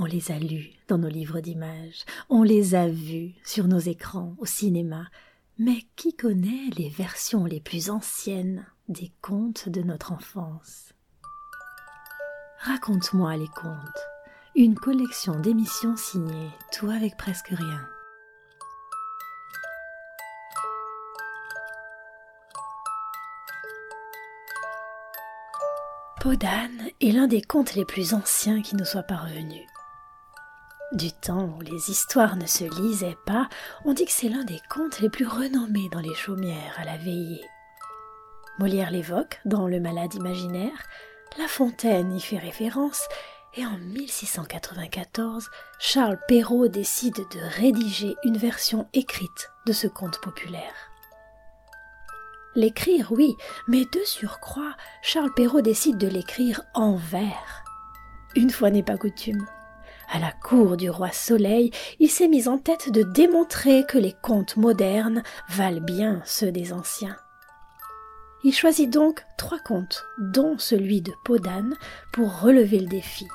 On les a lus dans nos livres d'images, on les a vus sur nos écrans au cinéma, mais qui connaît les versions les plus anciennes des contes de notre enfance? Raconte-moi les contes, une collection d'émissions signées, tout avec presque rien. Podane est l'un des contes les plus anciens qui nous soit parvenu. Du temps où les histoires ne se lisaient pas, on dit que c'est l'un des contes les plus renommés dans les chaumières à la veillée. Molière l'évoque dans Le Malade imaginaire, La Fontaine y fait référence, et en 1694, Charles Perrault décide de rédiger une version écrite de ce conte populaire. L'écrire, oui, mais de surcroît, Charles Perrault décide de l'écrire en vers. Une fois n'est pas coutume. À la cour du roi Soleil, il s'est mis en tête de démontrer que les contes modernes valent bien ceux des anciens. Il choisit donc trois contes, dont celui de Podane, pour relever le défi.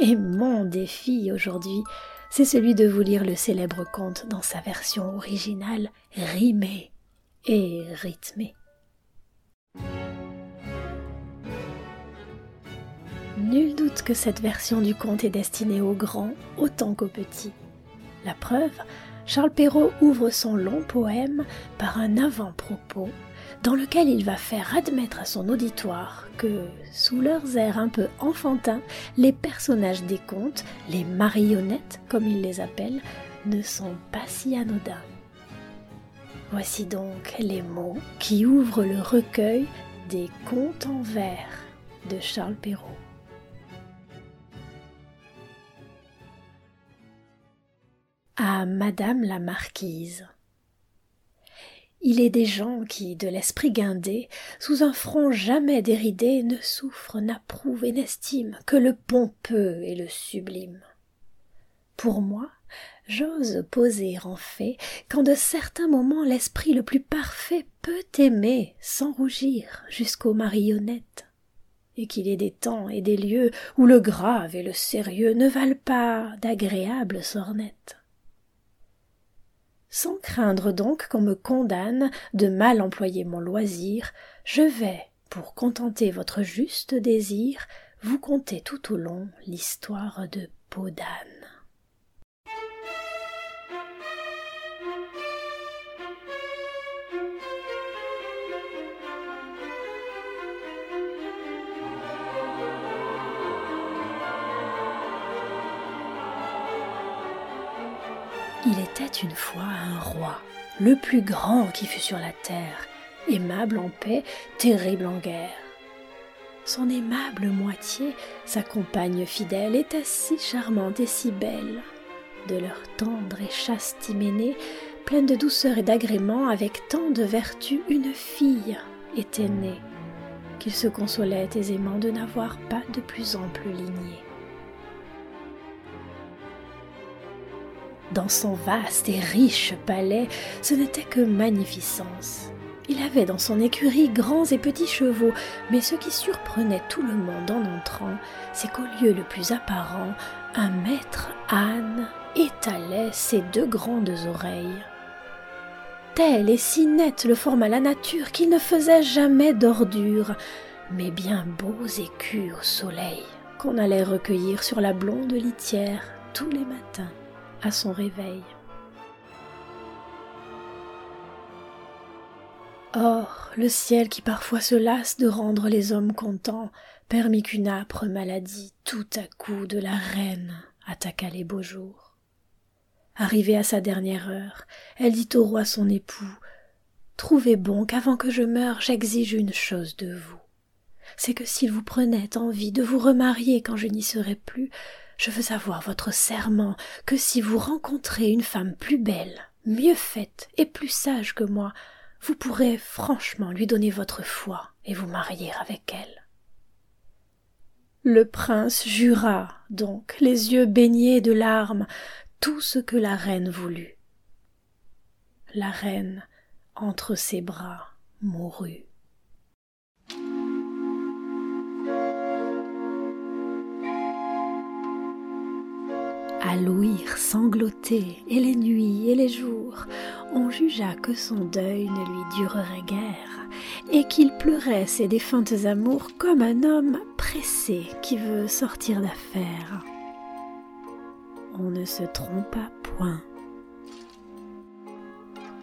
Et mon défi aujourd'hui, c'est celui de vous lire le célèbre conte dans sa version originale, rimée et rythmé. Nul doute que cette version du conte est destinée aux grands autant qu'aux petits. La preuve, Charles Perrault ouvre son long poème par un avant-propos dans lequel il va faire admettre à son auditoire que, sous leurs airs un peu enfantins, les personnages des contes, les marionnettes comme il les appelle, ne sont pas si anodins. Voici donc les mots qui ouvrent le recueil des contes en vers de Charles Perrault. À Madame la Marquise. Il est des gens qui, de l'esprit guindé, sous un front jamais déridé, ne souffrent, n'approuvent et n'estiment que le pompeux et le sublime. Pour moi, j'ose poser en fait qu'en de certains moments l'esprit le plus parfait peut aimer sans rougir jusqu'aux marionnettes, et qu'il est des temps et des lieux où le grave et le sérieux ne valent pas d'agréables sornettes. Sans craindre donc qu'on me condamne de mal employer mon loisir, je vais, pour contenter votre juste désir, vous conter tout au long l'histoire de Podane. Était une fois un roi, le plus grand qui fut sur la terre, aimable en paix, terrible en guerre. Son aimable moitié, sa compagne fidèle, était si charmante et si belle. De leur tendre et chaste hyménée, pleine de douceur et d'agrément, avec tant de vertu, une fille était née, qu'il se consolait aisément de n'avoir pas de plus ample lignée. Dans son vaste et riche palais, ce n'était que magnificence. Il avait dans son écurie grands et petits chevaux, mais ce qui surprenait tout le monde en entrant, c'est qu'au lieu le plus apparent, un maître âne étalait ses deux grandes oreilles. Tel et si net le forma la nature qu'il ne faisait jamais d'ordure, mais bien beaux écus au soleil, qu'on allait recueillir sur la blonde litière tous les matins à son réveil. Or, le ciel qui parfois se lasse de rendre les hommes contents, permit qu'une âpre maladie, tout à coup de la reine, attaqua les beaux jours. Arrivée à sa dernière heure, elle dit au roi son époux Trouvez bon qu'avant que je meure, j'exige une chose de vous. C'est que s'il vous prenait envie de vous remarier quand je n'y serai plus, je veux avoir votre serment que si vous rencontrez une femme plus belle, mieux faite et plus sage que moi, vous pourrez franchement lui donner votre foi et vous marier avec elle. Le prince jura donc, les yeux baignés de larmes, tout ce que la reine voulut. La reine, entre ses bras, mourut. À l'ouïr sangloter et les nuits et les jours, on jugea que son deuil ne lui durerait guère, et qu'il pleurait ses défuntes amours comme un homme pressé qui veut sortir d'affaire. On ne se trompa point.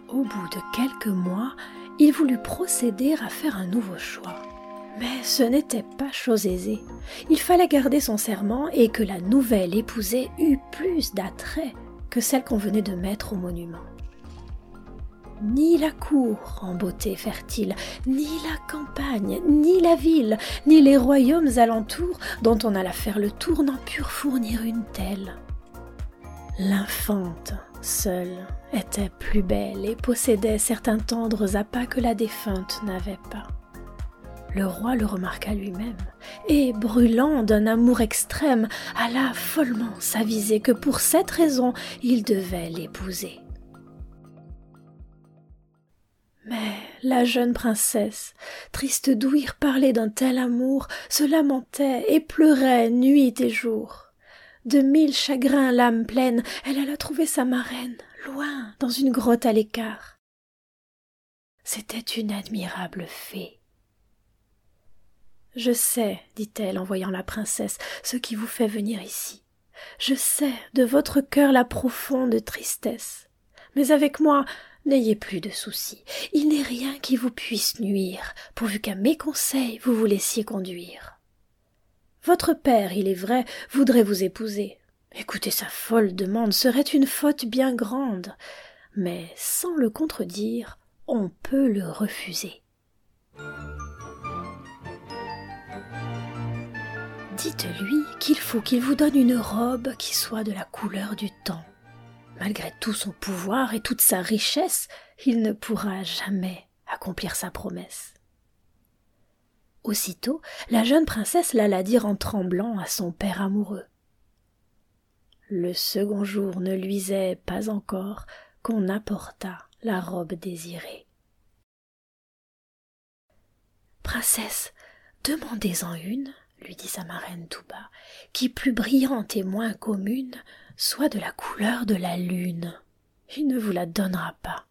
Au bout de quelques mois, il voulut procéder à faire un nouveau choix. Mais ce n'était pas chose aisée. Il fallait garder son serment et que la nouvelle épousée eût plus d'attrait que celle qu'on venait de mettre au monument. Ni la cour en beauté fertile, ni la campagne, ni la ville, ni les royaumes alentours dont on alla faire le tour n'en purent fournir une telle. L'infante, seule, était plus belle et possédait certains tendres appas que la défunte n'avait pas. Le roi le remarqua lui-même, et, brûlant d'un amour extrême, alla follement s'aviser que pour cette raison il devait l'épouser. Mais la jeune princesse, triste d'ouïr parler d'un tel amour, se lamentait et pleurait nuit et jour. De mille chagrins l'âme pleine, elle alla trouver sa marraine, loin, dans une grotte à l'écart. C'était une admirable fée, je sais, dit-elle en voyant la princesse, ce qui vous fait venir ici. Je sais de votre cœur la profonde tristesse. Mais avec moi, n'ayez plus de soucis. Il n'est rien qui vous puisse nuire, pourvu qu'à mes conseils vous vous laissiez conduire. Votre père, il est vrai, voudrait vous épouser. Écoutez sa folle demande serait une faute bien grande, mais sans le contredire, on peut le refuser. Dites-lui qu'il faut qu'il vous donne une robe qui soit de la couleur du temps. Malgré tout son pouvoir et toute sa richesse, il ne pourra jamais accomplir sa promesse. Aussitôt, la jeune princesse l'alla dire en tremblant à son père amoureux. Le second jour ne luisait pas encore qu'on apporta la robe désirée. Princesse, demandez-en une lui dit sa marraine tout bas, qui plus brillante et moins commune soit de la couleur de la lune. Il ne vous la donnera pas.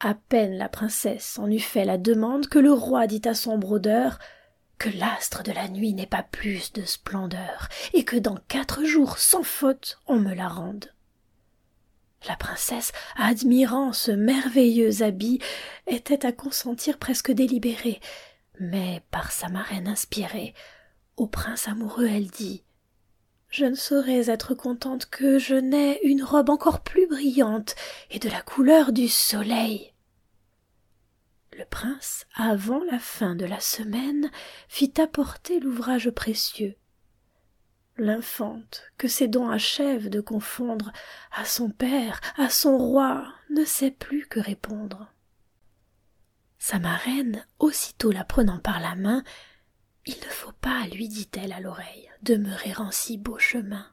À peine la princesse en eut fait la demande que le roi dit à son brodeur que l'astre de la nuit n'est pas plus de splendeur, et que dans quatre jours sans faute on me la rende. La princesse, admirant ce merveilleux habit, était à consentir presque délibérée, mais par sa marraine inspirée, au prince amoureux elle dit Je ne saurais être contente que je n'aie une robe encore plus brillante et de la couleur du soleil. Le prince, avant la fin de la semaine, fit apporter l'ouvrage précieux. L'infante, que ses dons achèvent de confondre, à son père, à son roi, ne sait plus que répondre. Sa marraine, aussitôt la prenant par la main, Il ne faut pas, lui dit-elle à l'oreille, demeurer en si beau chemin.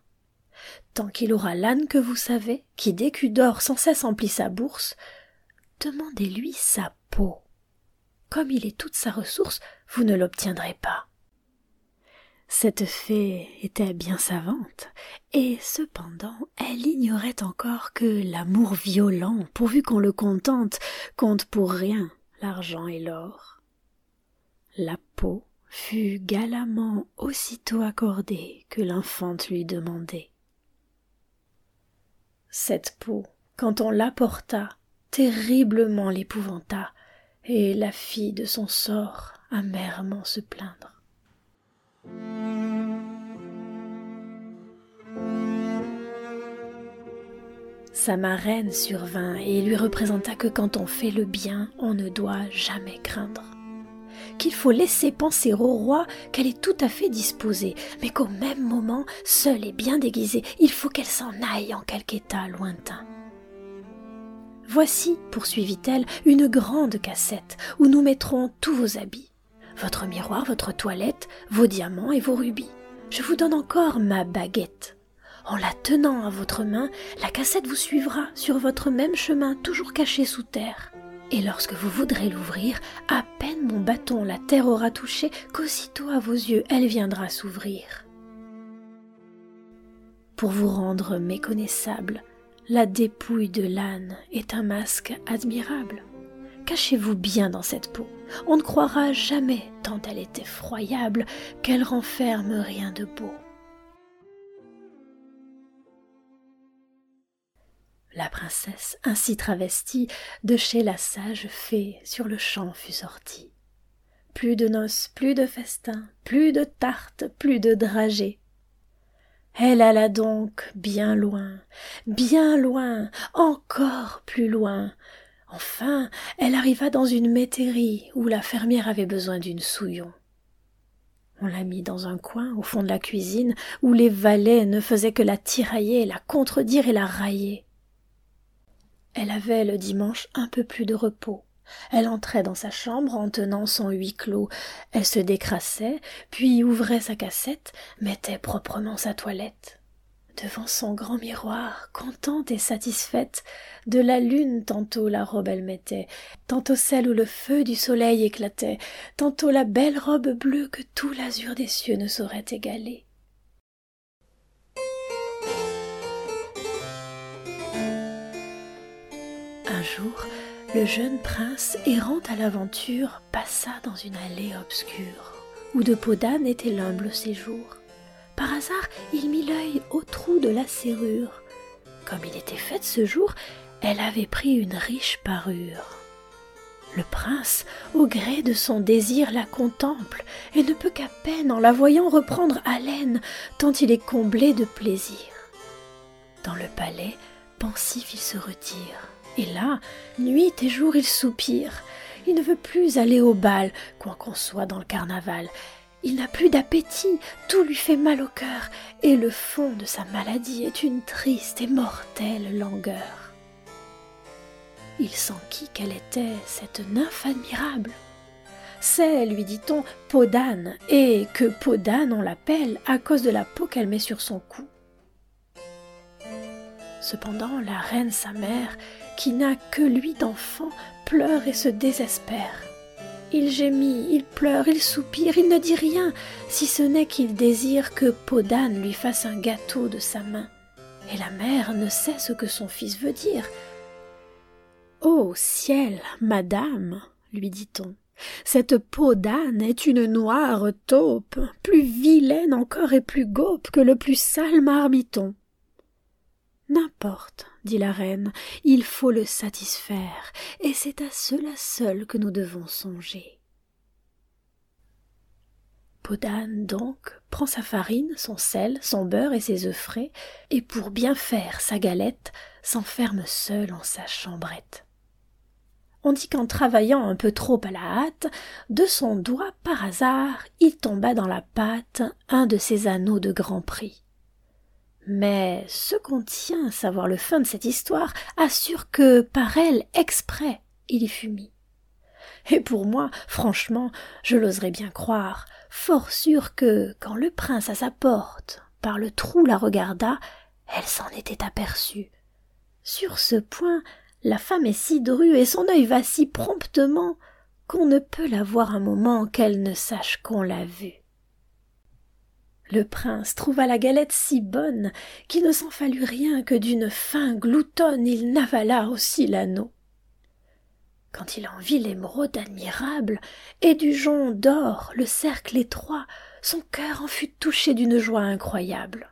Tant qu'il aura l'âne que vous savez, qui d'écus d'or sans cesse emplit sa bourse, demandez-lui sa peau. Comme il est toute sa ressource, vous ne l'obtiendrez pas. Cette fée était bien savante, et cependant elle ignorait encore que l'amour violent, pourvu qu'on le contente, compte pour rien l'argent et l'or. La peau fut galamment aussitôt accordée que l'infante lui demandait. Cette peau, quand on l'apporta, terriblement l'épouvanta, et la fit de son sort amèrement se plaindre. Sa marraine survint et lui représenta que quand on fait le bien, on ne doit jamais craindre. Qu'il faut laisser penser au roi qu'elle est tout à fait disposée, mais qu'au même moment, seule et bien déguisée, il faut qu'elle s'en aille en quelque état lointain. Voici, poursuivit-elle, une grande cassette où nous mettrons tous vos habits, votre miroir, votre toilette, vos diamants et vos rubis. Je vous donne encore ma baguette. En la tenant à votre main, la cassette vous suivra sur votre même chemin toujours caché sous terre. Et lorsque vous voudrez l'ouvrir, à peine mon bâton la terre aura touché qu'aussitôt à vos yeux elle viendra s'ouvrir. pour vous rendre méconnaissable. La dépouille de l'âne est un masque admirable. Cachez-vous bien dans cette peau. On ne croira jamais, tant elle est effroyable, qu'elle renferme rien de beau. La princesse, ainsi travestie, de chez la sage fée sur le champ fut sortie. Plus de noces, plus de festins, plus de tartes, plus de dragées. Elle alla donc bien loin, bien loin, encore plus loin. Enfin, elle arriva dans une métairie où la fermière avait besoin d'une souillon. On la mit dans un coin au fond de la cuisine où les valets ne faisaient que la tirailler, la contredire et la railler. Elle avait le dimanche un peu plus de repos. Elle entrait dans sa chambre en tenant son huis clos. Elle se décrassait, puis ouvrait sa cassette, mettait proprement sa toilette. Devant son grand miroir, contente et satisfaite, de la lune tantôt la robe elle mettait, tantôt celle où le feu du soleil éclatait, tantôt la belle robe bleue que tout l'azur des cieux ne saurait égaler. Le jeune prince, errant à l'aventure, passa dans une allée obscure, où de peau d'âne était l'humble séjour. Par hasard, il mit l'œil au trou de la serrure. Comme il était fait ce jour, elle avait pris une riche parure. Le prince, au gré de son désir, la contemple, et ne peut qu'à peine en la voyant reprendre haleine, tant il est comblé de plaisir. Dans le palais, pensif il se retire. Et là, nuit et jour, il soupire. Il ne veut plus aller au bal, quoi qu'on soit dans le carnaval. Il n'a plus d'appétit, tout lui fait mal au cœur, et le fond de sa maladie est une triste et mortelle langueur. Il s'enquit quelle était cette nymphe admirable? C'est, lui dit-on, peau d'âne, et que peau d'âne on l'appelle à cause de la peau qu'elle met sur son cou. Cependant, la reine sa mère qui n'a que lui d'enfant, pleure et se désespère. Il gémit, il pleure, il soupire, il ne dit rien, si ce n'est qu'il désire que Podane lui fasse un gâteau de sa main. Et la mère ne sait ce que son fils veut dire. Ô ciel, madame, lui dit-on, cette peau d'âne est une noire taupe, plus vilaine encore et plus gaupe que le plus sale marmiton. N'importe, dit la reine, il faut le satisfaire, et c'est à cela seul que nous devons songer. Podane, donc, prend sa farine, son sel, son beurre et ses œufs frais, et pour bien faire sa galette, s'enferme seul en sa chambrette. On dit qu'en travaillant un peu trop à la hâte, de son doigt, par hasard, il tomba dans la pâte un de ses anneaux de grand prix. Mais ce qu'on tient à savoir le fin de cette histoire assure que par elle, exprès, il y fut mis. Et pour moi, franchement, je l'oserais bien croire, fort sûr que, quand le prince à sa porte, par le trou la regarda, elle s'en était aperçue. Sur ce point, la femme est si drue et son œil va si promptement qu'on ne peut la voir un moment qu'elle ne sache qu'on l'a vue. Le prince trouva la galette si bonne qu'il ne s'en fallut rien que d'une faim gloutonne il n'avala aussi l'anneau. Quand il en vit l'émeraude admirable et du jonc d'or le cercle étroit, son cœur en fut touché d'une joie incroyable.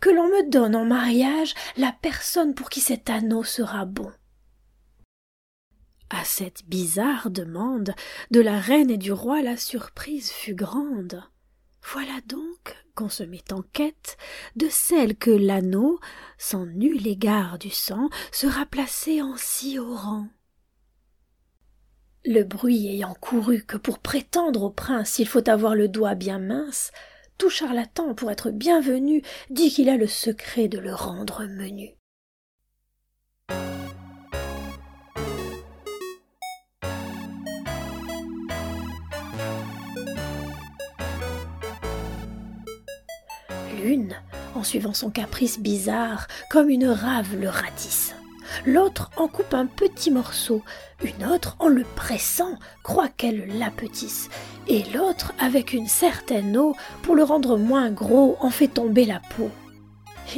Que l'on me donne en mariage la personne pour qui cet anneau sera bon. À cette bizarre demande de la reine et du roi la surprise fut grande. Voilà donc qu'on se met en quête de celle que l'anneau, sans nul égard du sang, sera placé en si haut rang. Le bruit ayant couru que pour prétendre au prince il faut avoir le doigt bien mince, tout charlatan pour être bienvenu dit qu'il a le secret de le rendre menu. L'une, en suivant son caprice bizarre, comme une rave le ratisse. L'autre en coupe un petit morceau, une autre, en le pressant, croit qu'elle l'apetisse, et l'autre, avec une certaine eau, pour le rendre moins gros, en fait tomber la peau.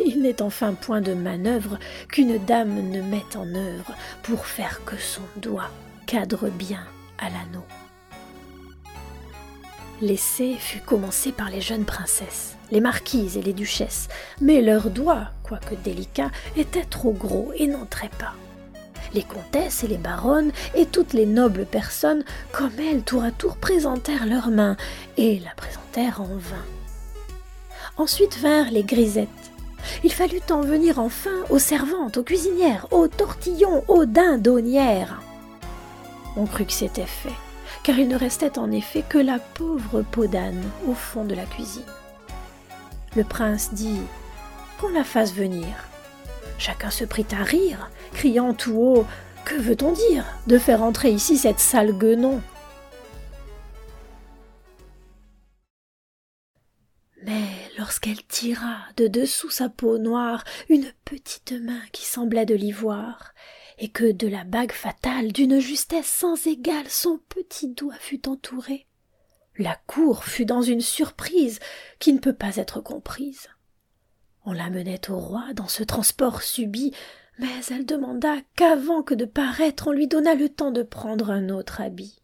Il n'est enfin point de manœuvre qu'une dame ne mette en œuvre pour faire que son doigt cadre bien à l'anneau. L'essai fut commencé par les jeunes princesses, les marquises et les duchesses, mais leurs doigts, quoique délicats, étaient trop gros et n'entraient pas. Les comtesses et les baronnes et toutes les nobles personnes, comme elles, tour à tour présentèrent leurs mains et la présentèrent en vain. Ensuite vinrent les grisettes. Il fallut en venir enfin aux servantes, aux cuisinières, aux tortillons, aux dindonnières. On crut que c'était fait car il ne restait en effet que la pauvre peau d'âne au fond de la cuisine. Le prince dit Qu'on la fasse venir. Chacun se prit à rire, criant tout haut Que veut-on dire de faire entrer ici cette sale guenon? Mais lorsqu'elle tira de dessous sa peau noire une petite main qui semblait de l'ivoire, et que de la bague fatale d'une justesse sans égale son petit doigt fut entouré. La cour fut dans une surprise qui ne peut pas être comprise. On la menait au roi dans ce transport subit, mais elle demanda qu'avant que de paraître on lui donnât le temps de prendre un autre habit.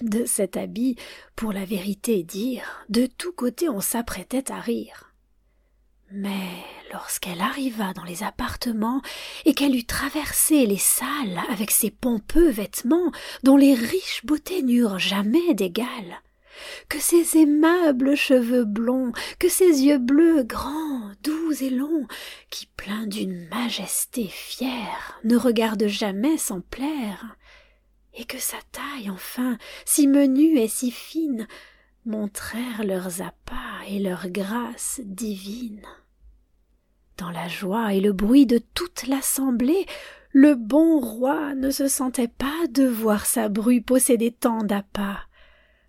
De cet habit, pour la vérité dire, de tous côtés on s'apprêtait à rire. Mais lorsqu'elle arriva dans les appartements et qu'elle eut traversé les salles avec ses pompeux vêtements dont les riches beautés n'eurent jamais d'égal, que ses aimables cheveux blonds, que ses yeux bleus grands, doux et longs, qui pleins d'une majesté fière, ne regardent jamais sans plaire, et que sa taille enfin, si menue et si fine, montrèrent leurs appas et leur grâce divine. Dans la joie et le bruit de toute l'assemblée, le bon roi ne se sentait pas de voir sa bru posséder tant d'appâts.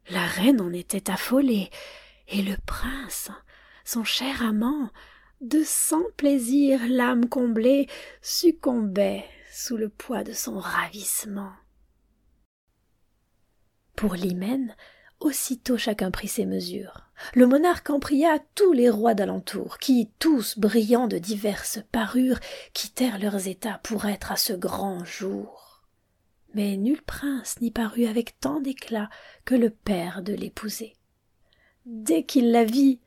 La reine en était affolée, et le prince, son cher amant, de sans plaisir l'âme comblée, succombait sous le poids de son ravissement. Pour l'hymen, Aussitôt chacun prit ses mesures. Le monarque en pria tous les rois d'alentour, qui, tous brillants de diverses parures, quittèrent leurs états pour être à ce grand jour. Mais nul prince n'y parut avec tant d'éclat que le père de l'épouser. Dès qu'il la vit,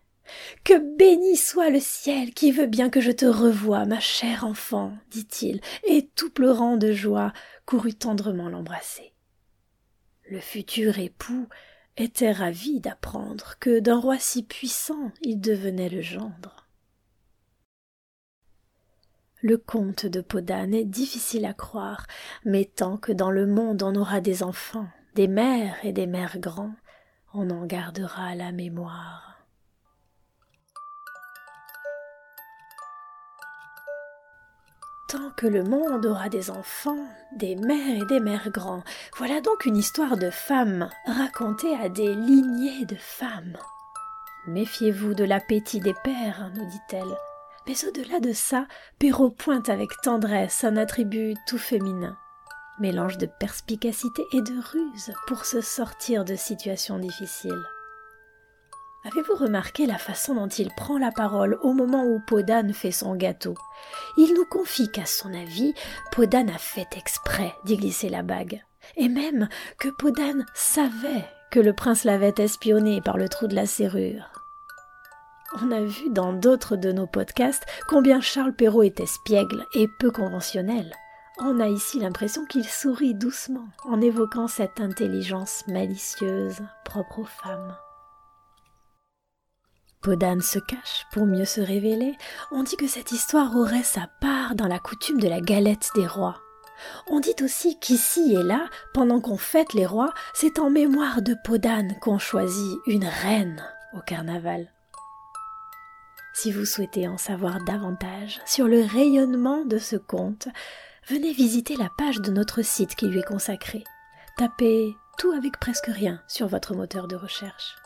que béni soit le ciel qui veut bien que je te revoie, ma chère enfant, dit-il, et tout pleurant de joie, courut tendrement l'embrasser. Le futur époux était ravi d'apprendre que d'un roi si puissant il devenait le gendre. Le conte de Podane est difficile à croire, mais tant que dans le monde on aura des enfants, des mères et des mères grands, on en gardera la mémoire. Que le monde aura des enfants, des mères et des mères grands. Voilà donc une histoire de femmes racontée à des lignées de femmes. Méfiez-vous de l'appétit des pères, nous dit-elle. Mais au-delà de ça, Perrault pointe avec tendresse un attribut tout féminin. Mélange de perspicacité et de ruse pour se sortir de situations difficiles. Avez-vous remarqué la façon dont il prend la parole au moment où Podane fait son gâteau? Il nous confie qu'à son avis, Podane a fait exprès d'y glisser la bague, et même que Podane savait que le prince l'avait espionné par le trou de la serrure. On a vu dans d'autres de nos podcasts combien Charles Perrault était espiègle et peu conventionnel. On a ici l'impression qu'il sourit doucement en évoquant cette intelligence malicieuse propre aux femmes. Podane se cache pour mieux se révéler. On dit que cette histoire aurait sa part dans la coutume de la galette des rois. On dit aussi qu'ici et là, pendant qu'on fête les rois, c'est en mémoire de Podane qu'on choisit une reine au carnaval. Si vous souhaitez en savoir davantage sur le rayonnement de ce conte, venez visiter la page de notre site qui lui est consacrée. Tapez tout avec presque rien sur votre moteur de recherche.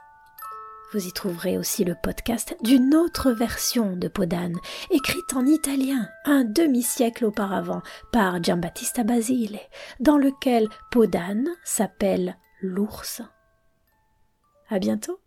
Vous y trouverez aussi le podcast d'une autre version de Podane, écrite en italien un demi-siècle auparavant par Giambattista Basile, dans lequel Podane s'appelle l'ours. À bientôt!